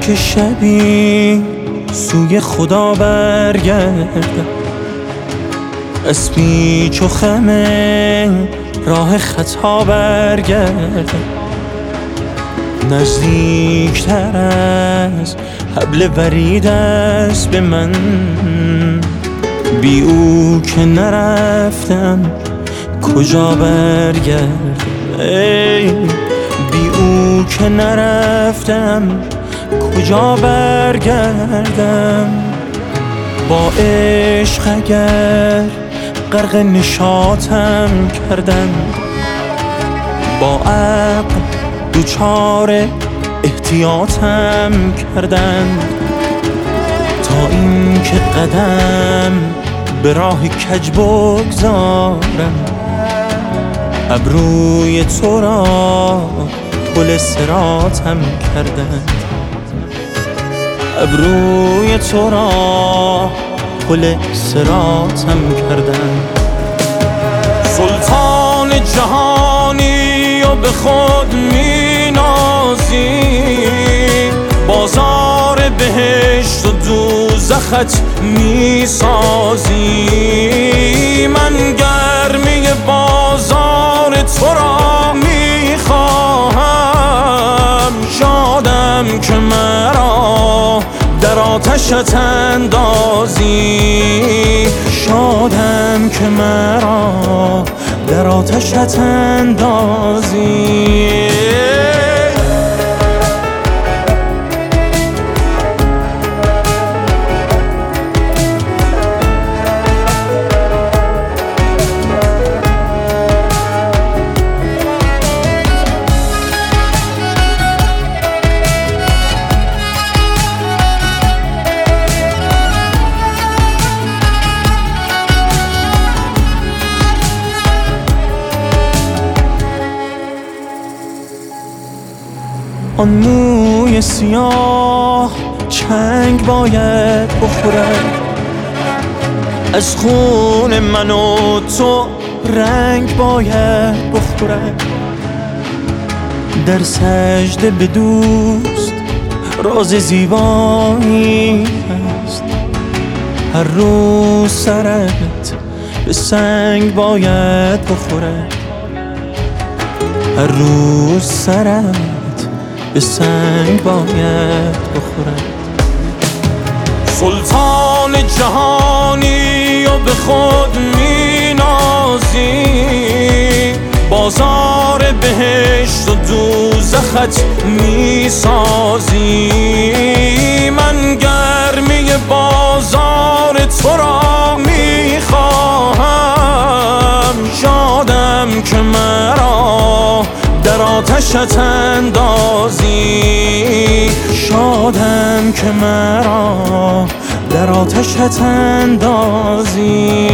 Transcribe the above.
که شبی سوی خدا برگردم. پیچ و خمه راه خطا برگردم. نزدیکتر از حبل ورید است به من. بی او که نرفتم کجا برگردم؟ ای بی او که نرفتم کجا برگردم؟ با عشق اگر غرق نشاتم کردن با عقل دوچار احتیاطم کردن تا این که قدم به راه کج بگذارم. ابروی تو را پل سراتم کردن ابروی تو را پل سراتم کردن. سلطان جهانی و به خود می نازی بازار بهشت و دوزخت می سازی من گرمی بازار تو را آتشت اندازی شادم که مرا در آتشت اندازی آن موی سیاه چنگ باید بخورد. از خون من و تو رنگ باید بخورد. در سجده به دوست راز زیبایی هست. هر روز سرت به سنگ باید بخورد. هر روز سرت به سنگ باید بخورد. سلطان جهانی و به خود می نازی بازار بهشت و دوزخت می آتشت اندازی. شادم که مرا در آتشت اندازی.